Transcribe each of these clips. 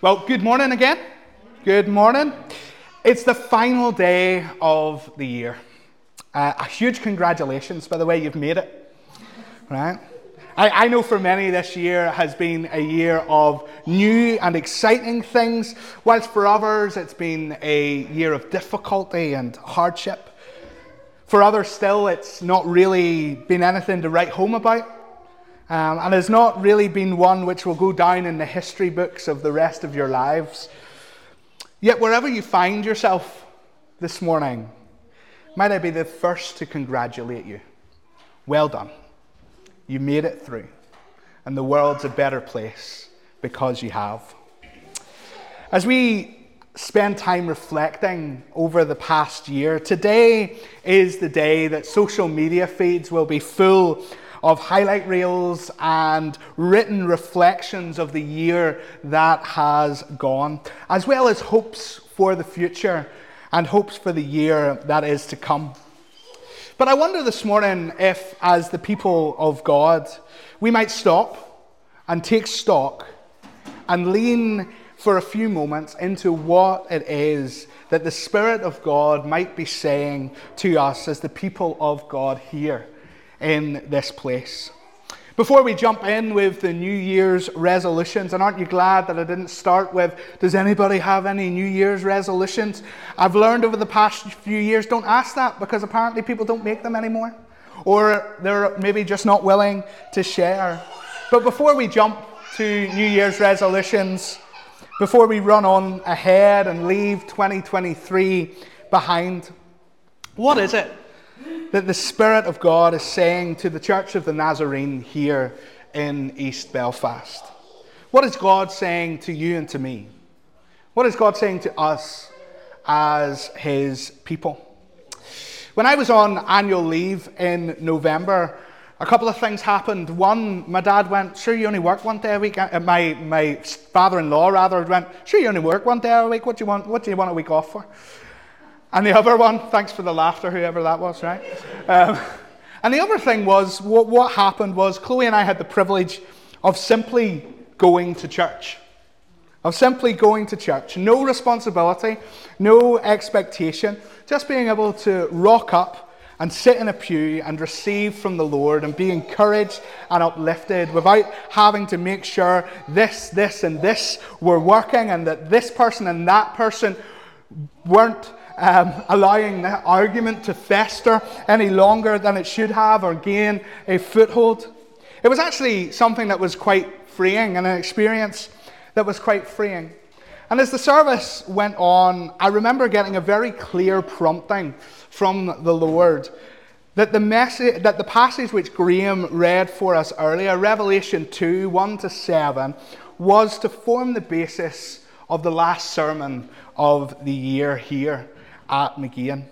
Well, good morning again. Good morning. It's the final day of the year. Uh, a huge congratulations, by the way, you've made it. Right? I, I know for many this year has been a year of new and exciting things, whilst for others it's been a year of difficulty and hardship. For others, still, it's not really been anything to write home about, um, and has not really been one which will go down in the history books of the rest of your lives. Yet, wherever you find yourself this morning, might I be the first to congratulate you. Well done. You made it through, and the world's a better place because you have. As we spend time reflecting over the past year, today is the day that social media feeds will be full of highlight reels and written reflections of the year that has gone, as well as hopes for the future and hopes for the year that is to come. But I wonder this morning if, as the people of God, we might stop and take stock and lean for a few moments into what it is that the Spirit of God might be saying to us as the people of God here in this place. Before we jump in with the New Year's resolutions, and aren't you glad that I didn't start with, does anybody have any New Year's resolutions? I've learned over the past few years, don't ask that because apparently people don't make them anymore. Or they're maybe just not willing to share. But before we jump to New Year's resolutions, before we run on ahead and leave 2023 behind, what is it that the Spirit of God is saying to the Church of the Nazarene here in East Belfast? What is God saying to you and to me? What is God saying to us as His people? When I was on annual leave in November, a couple of things happened. One, my dad went, Sure, you only work one day a week. Uh, my, my father in law, rather, went, Sure, you only work one day a week. What do you want, what do you want a week off for? And the other one, thanks for the laughter, whoever that was, right? Um, and the other thing was, what, what happened was, Chloe and I had the privilege of simply going to church. Of simply going to church. No responsibility, no expectation, just being able to rock up and sit in a pew and receive from the Lord and be encouraged and uplifted without having to make sure this, this, and this were working and that this person and that person weren't um, allowing the argument to fester any longer than it should have or gain a foothold. It was actually something that was quite freeing and an experience that was quite freeing. And as the service went on, I remember getting a very clear prompting from the Lord that the message that the passage which Graham read for us earlier, Revelation 2, 1 to 7, was to form the basis of the last sermon of the year here at Mageean.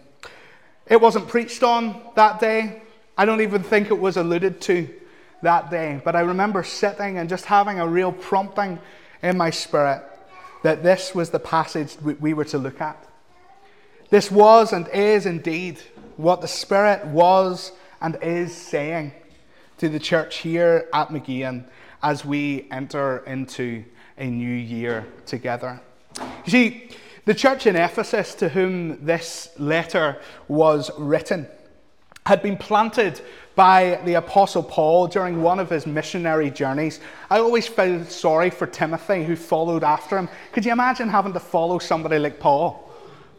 It wasn't preached on that day. I don't even think it was alluded to that day. But I remember sitting and just having a real prompting in my spirit that this was the passage we were to look at. This was and is indeed what the Spirit was and is saying to the church here at Mageean as we enter into a new year together. You see, the church in Ephesus, to whom this letter was written, had been planted by the Apostle Paul during one of his missionary journeys. I always felt sorry for Timothy, who followed after him. Could you imagine having to follow somebody like Paul?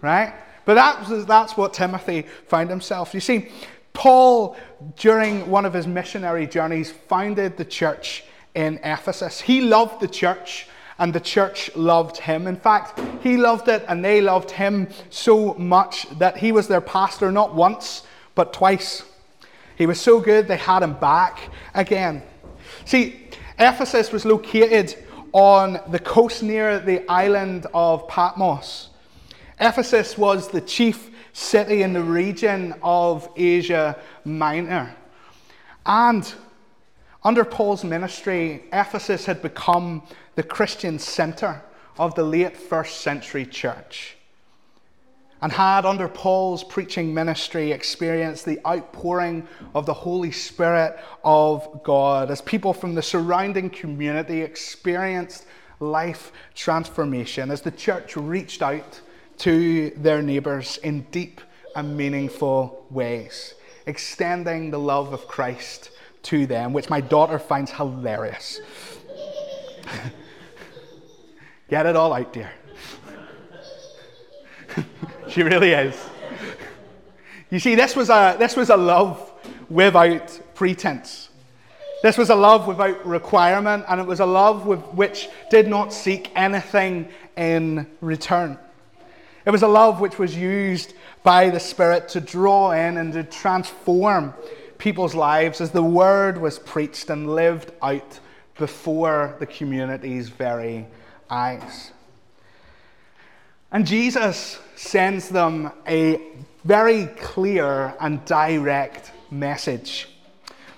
Right? But that was, that's what Timothy found himself. You see, Paul, during one of his missionary journeys, founded the church in Ephesus. He loved the church and the church loved him. In fact, he loved it and they loved him so much that he was their pastor not once, but twice. He was so good they had him back again. See, Ephesus was located on the coast near the island of Patmos. Ephesus was the chief city in the region of Asia Minor. And under Paul's ministry, Ephesus had become the Christian center of the late first century church and had, under Paul's preaching ministry, experienced the outpouring of the Holy Spirit of God as people from the surrounding community experienced life transformation as the church reached out to their neighbours in deep and meaningful ways, extending the love of Christ to them, which my daughter finds hilarious. Get it all out, dear. she really is. You see, this was a, this was a love without pretense. This was a love without requirement, and it was a love with, which did not seek anything in return. It was a love which was used by the Spirit to draw in and to transform people's lives as the word was preached and lived out before the community's very eyes. And Jesus sends them a very clear and direct message.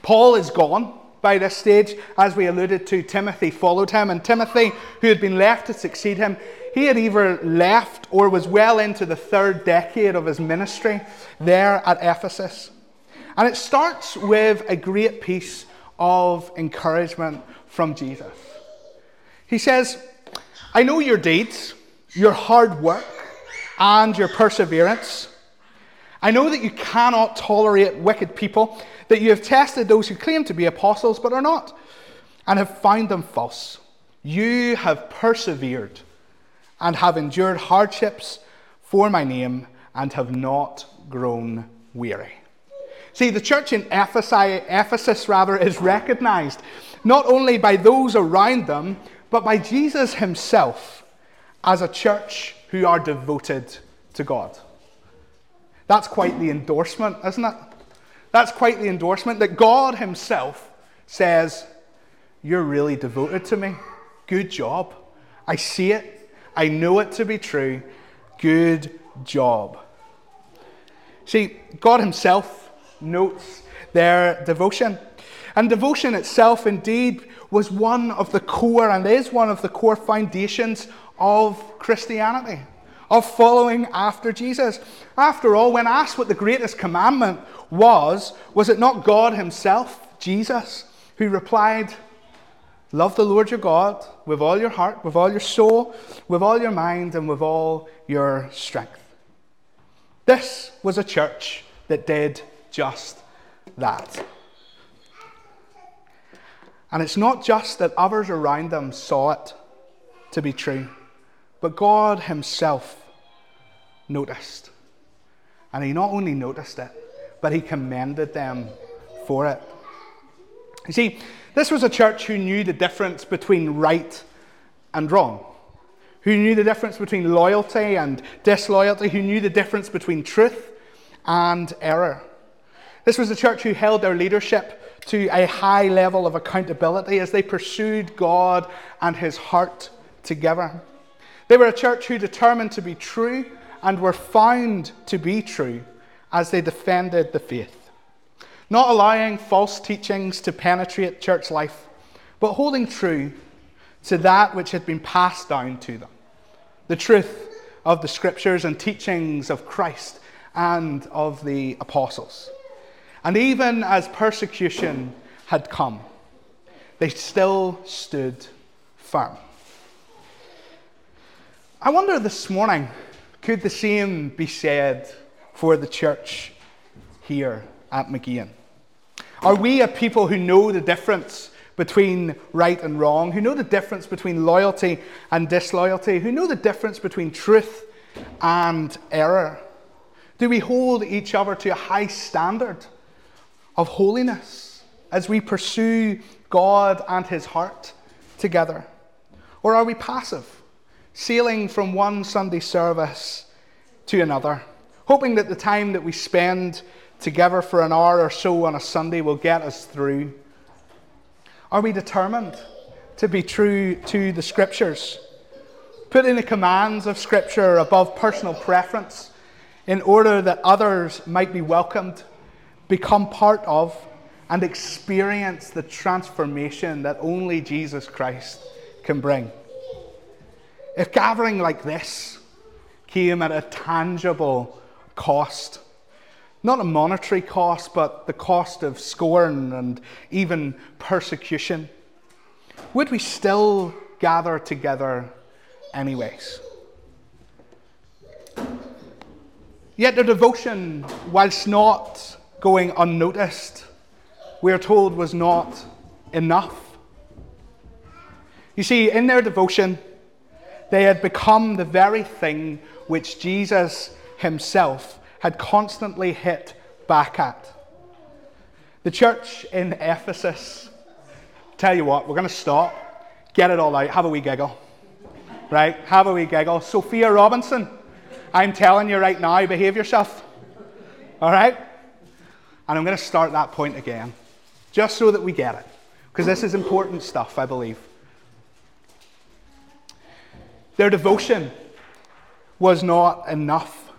Paul is gone by this stage. As we alluded to, Timothy followed him, and Timothy, who had been left to succeed him, he had either left or was well into the third decade of his ministry there at Ephesus. And it starts with a great piece of encouragement from Jesus. He says, I know your deeds, your hard work, and your perseverance. I know that you cannot tolerate wicked people, that you have tested those who claim to be apostles but are not, and have found them false. You have persevered and have endured hardships for my name and have not grown weary. See, the church in Ephesus, Ephesus rather, is recognized not only by those around them, but by Jesus himself as a church who are devoted to God. That's quite the endorsement, isn't it? That's quite the endorsement that God himself says, You're really devoted to me. Good job. I see it. I know it to be true. Good job. See, God himself notes their devotion. And devotion itself, indeed, was one of the core and is one of the core foundations of Christianity, of following after Jesus. After all, when asked what the greatest commandment was, was it not God Himself, Jesus, who replied, Love the Lord your God with all your heart, with all your soul, with all your mind, and with all your strength. This was a church that did just that. And it's not just that others around them saw it to be true, but God Himself noticed. And He not only noticed it, but He commended them for it. You see, this was a church who knew the difference between right and wrong, who knew the difference between loyalty and disloyalty, who knew the difference between truth and error. This was a church who held their leadership to a high level of accountability as they pursued God and His heart together. They were a church who determined to be true and were found to be true as they defended the faith. Not allowing false teachings to penetrate church life, but holding true to that which had been passed down to them the truth of the scriptures and teachings of Christ and of the apostles. And even as persecution had come, they still stood firm. I wonder this morning, could the same be said for the church here at Mageean? Are we a people who know the difference between right and wrong, who know the difference between loyalty and disloyalty, who know the difference between truth and error? Do we hold each other to a high standard? Of holiness as we pursue God and His heart together? Or are we passive, sailing from one Sunday service to another, hoping that the time that we spend together for an hour or so on a Sunday will get us through? Are we determined to be true to the Scriptures, putting the commands of Scripture above personal preference in order that others might be welcomed become part of, and experience the transformation that only Jesus Christ can bring. If gathering like this came at a tangible cost, not a monetary cost, but the cost of scorn and even persecution, would we still gather together anyways. Yet their devotion, whilst not going unnoticed, we are told was not enough. You see, in their devotion, they had become the very thing which Jesus himself had constantly hit back at. The church in Ephesus, tell you what, we're going to stop, get it all out, have a wee giggle. Right? Have a wee giggle. Sophia Robinson, I'm telling you right now, behave yourself. All right? And I'm going to start that point again, just so that we get it. Because this is important stuff, I believe. Their devotion was not enough.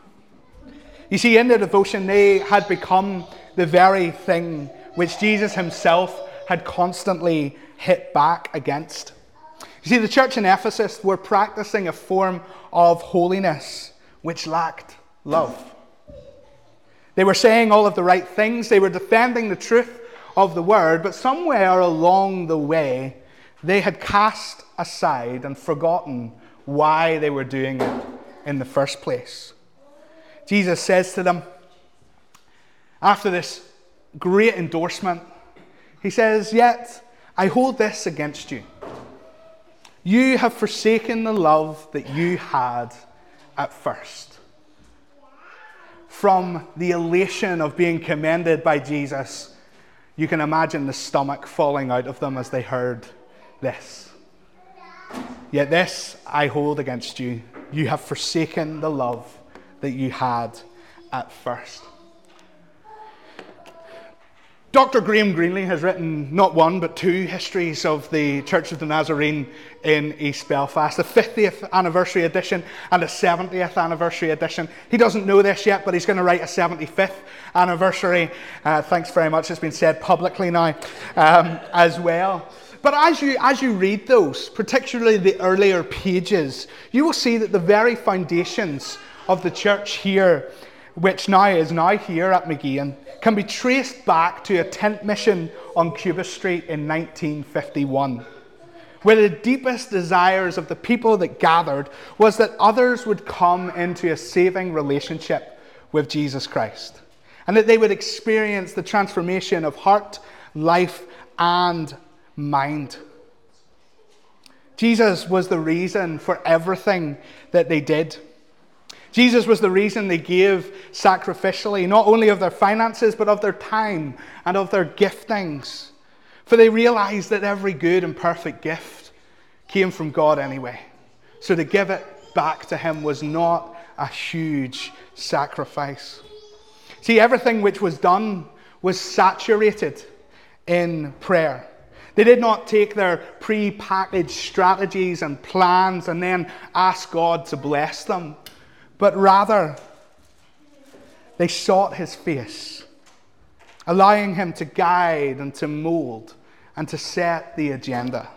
You see, in their devotion, they had become the very thing which Jesus himself had constantly hit back against. You see, the church in Ephesus were practicing a form of holiness which lacked love. They were saying all of the right things, they were defending the truth of the word, but somewhere along the way, they had cast aside and forgotten why they were doing it in the first place. Jesus says to them, after this great endorsement, he says, Yet I hold this against you. You have forsaken the love that you had at first. From the elation of being commended by Jesus, you can imagine the stomach falling out of them as they heard this. Yet this I hold against you. You have forsaken the love that you had at first. Dr. Graham Greenlee has written not one but two histories of the Church of the Nazarene in East Belfast, the 50th anniversary edition and a 70th anniversary edition. He doesn't know this yet, but he's going to write a 75th anniversary. Uh, thanks very much, it's been said publicly now um, as well. But as you, as you read those, particularly the earlier pages, you will see that the very foundations of the church here, which now is now here at Mageean, can be traced back to a tent mission on Cuba Street in 1951 where the deepest desires of the people that gathered was that others would come into a saving relationship with Jesus Christ and that they would experience the transformation of heart, life, and mind. Jesus was the reason for everything that they did. Jesus was the reason they gave sacrificially, not only of their finances, but of their time and of their giftings. For they realized that every good and perfect gift came from God anyway. So to give it back to Him was not a huge sacrifice. See, everything which was done was saturated in prayer. They did not take their pre packaged strategies and plans and then ask God to bless them, but rather they sought His face, allowing Him to guide and to mold and to set the agenda.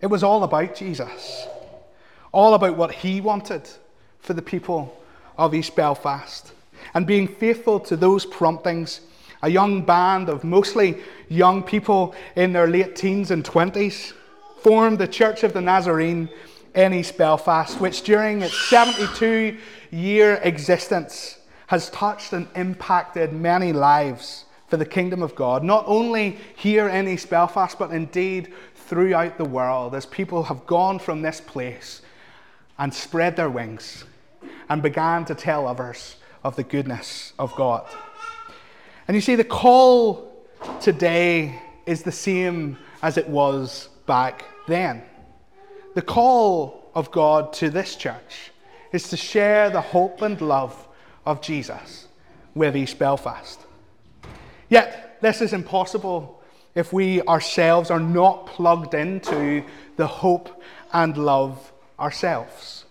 It was all about Jesus, all about what He wanted for the people of East Belfast. And being faithful to those promptings, a young band of mostly young people in their late teens and 20s formed the Church of the Nazarene in East Belfast, which during its 72 year existence has touched and impacted many lives for the kingdom of God, not only here in East Belfast, but indeed throughout the world, as people have gone from this place and spread their wings and began to tell others of the goodness of God. And you see, the call today is the same as it was back then. The call of God to this church is to share the hope and love of Jesus with East Belfast. Yet, this is impossible if we ourselves are not plugged into the hope and love ourselves.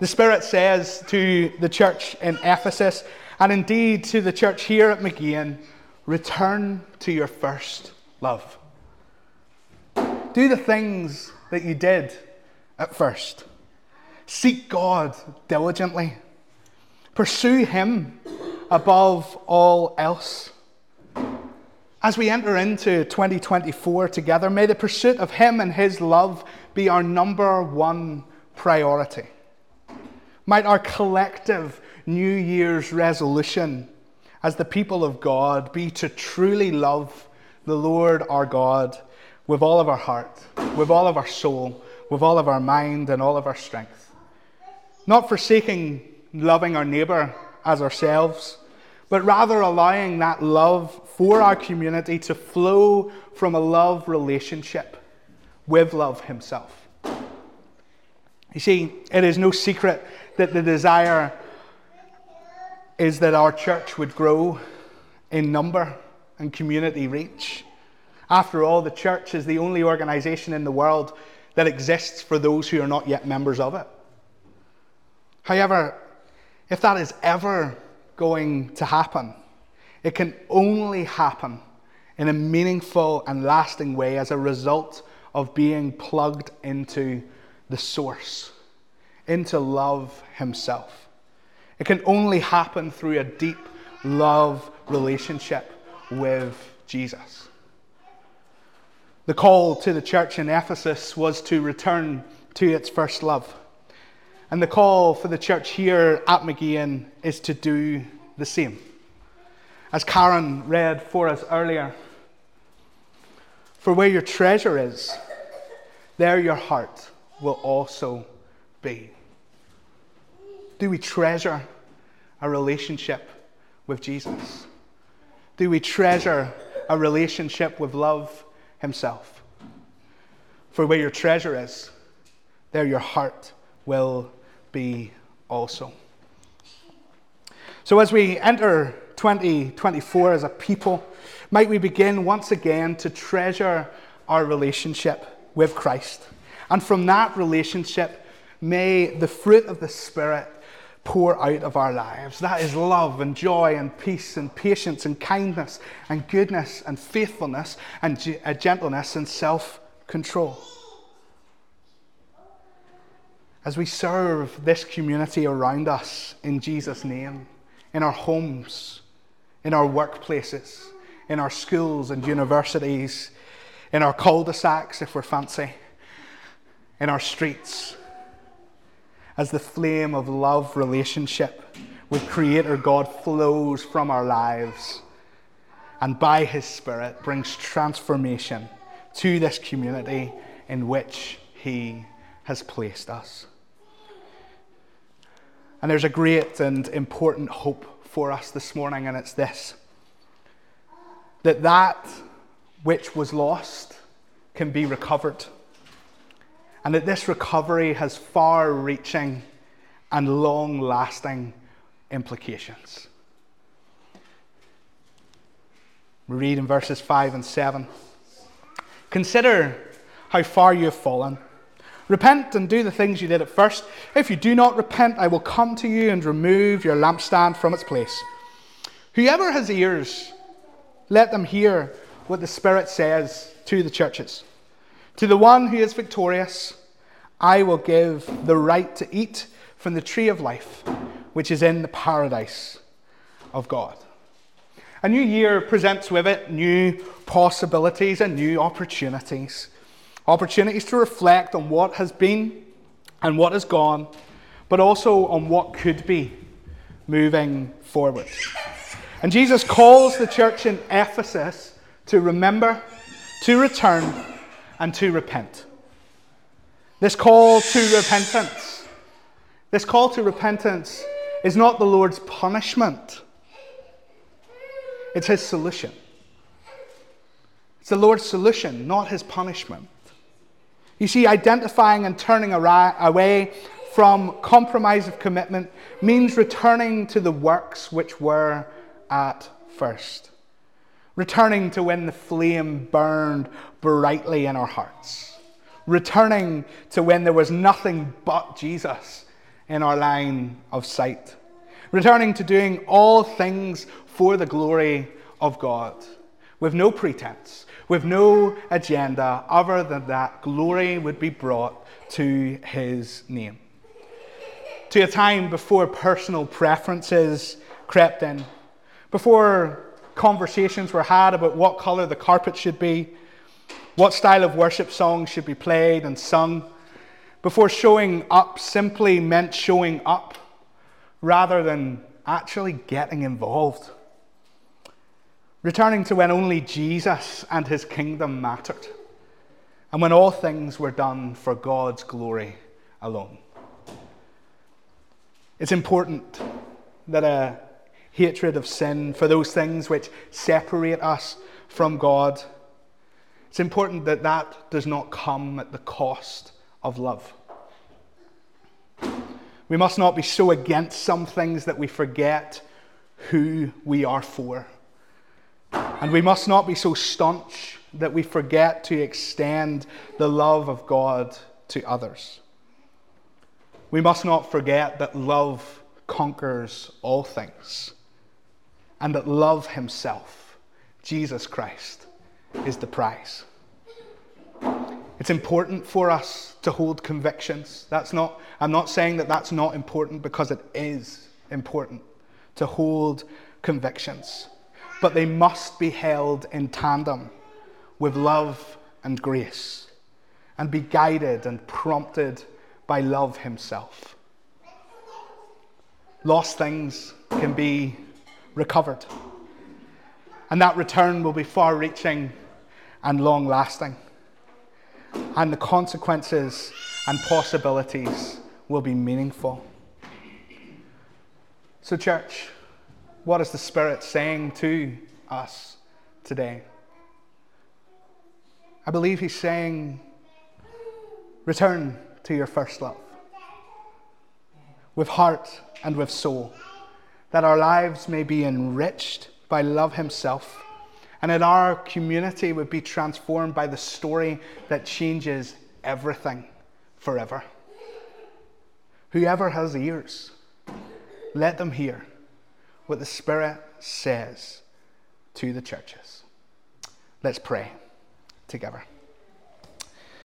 The Spirit says to the church in Ephesus, and indeed to the church here at Mageean, return to your first love. Do the things that you did at first. Seek God diligently. Pursue Him above all else. As we enter into 2024 together, may the pursuit of Him and His love be our number one priority. Might our collective New Year's resolution as the people of God be to truly love the Lord our God with all of our heart, with all of our soul, with all of our mind, and all of our strength. Not forsaking loving our neighbour as ourselves, but rather allowing that love for our community to flow from a love relationship with love himself. You see, it is no secret that the desire is that our church would grow in number and community reach. After all, the church is the only organization in the world that exists for those who are not yet members of it. However, if that is ever going to happen, it can only happen in a meaningful and lasting way as a result of being plugged into the source, into love Himself. It can only happen through a deep love relationship with Jesus. The call to the church in Ephesus was to return to its first love. And the call for the church here at Mageean is to do the same. As Karen read for us earlier, for where your treasure is, there your heart will also be. Do we treasure a relationship with Jesus? Do we treasure a relationship with love himself? For where your treasure is, there your heart will be also. So, as we enter 2024 as a people, might we begin once again to treasure our relationship with Christ. And from that relationship, may the fruit of the Spirit pour out of our lives. That is love and joy and peace and patience and kindness and goodness and faithfulness and uh, gentleness and self control. As we serve this community around us in Jesus' name, in our homes, in our workplaces, in our schools and universities, in our cul de sacs if we're fancy, in our streets, as the flame of love relationship with Creator God flows from our lives and by His Spirit brings transformation to this community in which He has placed us. And there's a great and important hope for us this morning, and it's this that that which was lost can be recovered and that this recovery has far reaching and long lasting implications. We read in verses 5 and 7 Consider how far you have fallen. Repent and do the things you did at first. If you do not repent, I will come to you and remove your lampstand from its place. Whoever has ears, let them hear what the Spirit says to the churches. To the one who is victorious, I will give the right to eat from the tree of life, which is in the paradise of God. A new year presents with it new possibilities and new opportunities. Opportunities to reflect on what has been and what has gone, but also on what could be moving forward. And Jesus calls the church in Ephesus to remember, to return, and to repent. This call to repentance, this call to repentance is not the Lord's punishment, it's His solution. It's the Lord's solution, not His punishment. You see, identifying and turning away from compromise of commitment means returning to the works which were at first returning to when the flame burned brightly in our hearts, returning to when there was nothing but Jesus in our line of sight, returning to doing all things for the glory of God, with no pretense, with no agenda other than that glory would be brought to his name. To a time before personal preferences crept in, before conversations were had about what color the carpet should be, what style of worship songs should be played and sung, before showing up simply meant showing up rather than actually getting involved. Returning to when only Jesus and his kingdom mattered, and when all things were done for God's glory alone. It's important that a hatred of sin for those things which separate us from God, it's important that that does not come at the cost of love. We must not be so against some things that we forget who we are for. And we must not be so staunch that we forget to extend the love of God to others. We must not forget that love conquers all things and that love himself, Jesus Christ, is the prize. It's important for us to hold convictions. That's not, I'm not saying that that's not important because it is important to hold convictions. But they must be held in tandem with love and grace and be guided and prompted by love himself. Lost things can be recovered. And that return will be far reaching and long lasting and the consequences and possibilities will be meaningful. So, church, what is the Spirit saying to us today? I believe He's saying, return to your first love with heart and with soul, that our lives may be enriched by love Himself and that our community would be transformed by the story that changes everything forever. Whoever has ears, let them hear what the Spirit says to the churches. Let's pray together.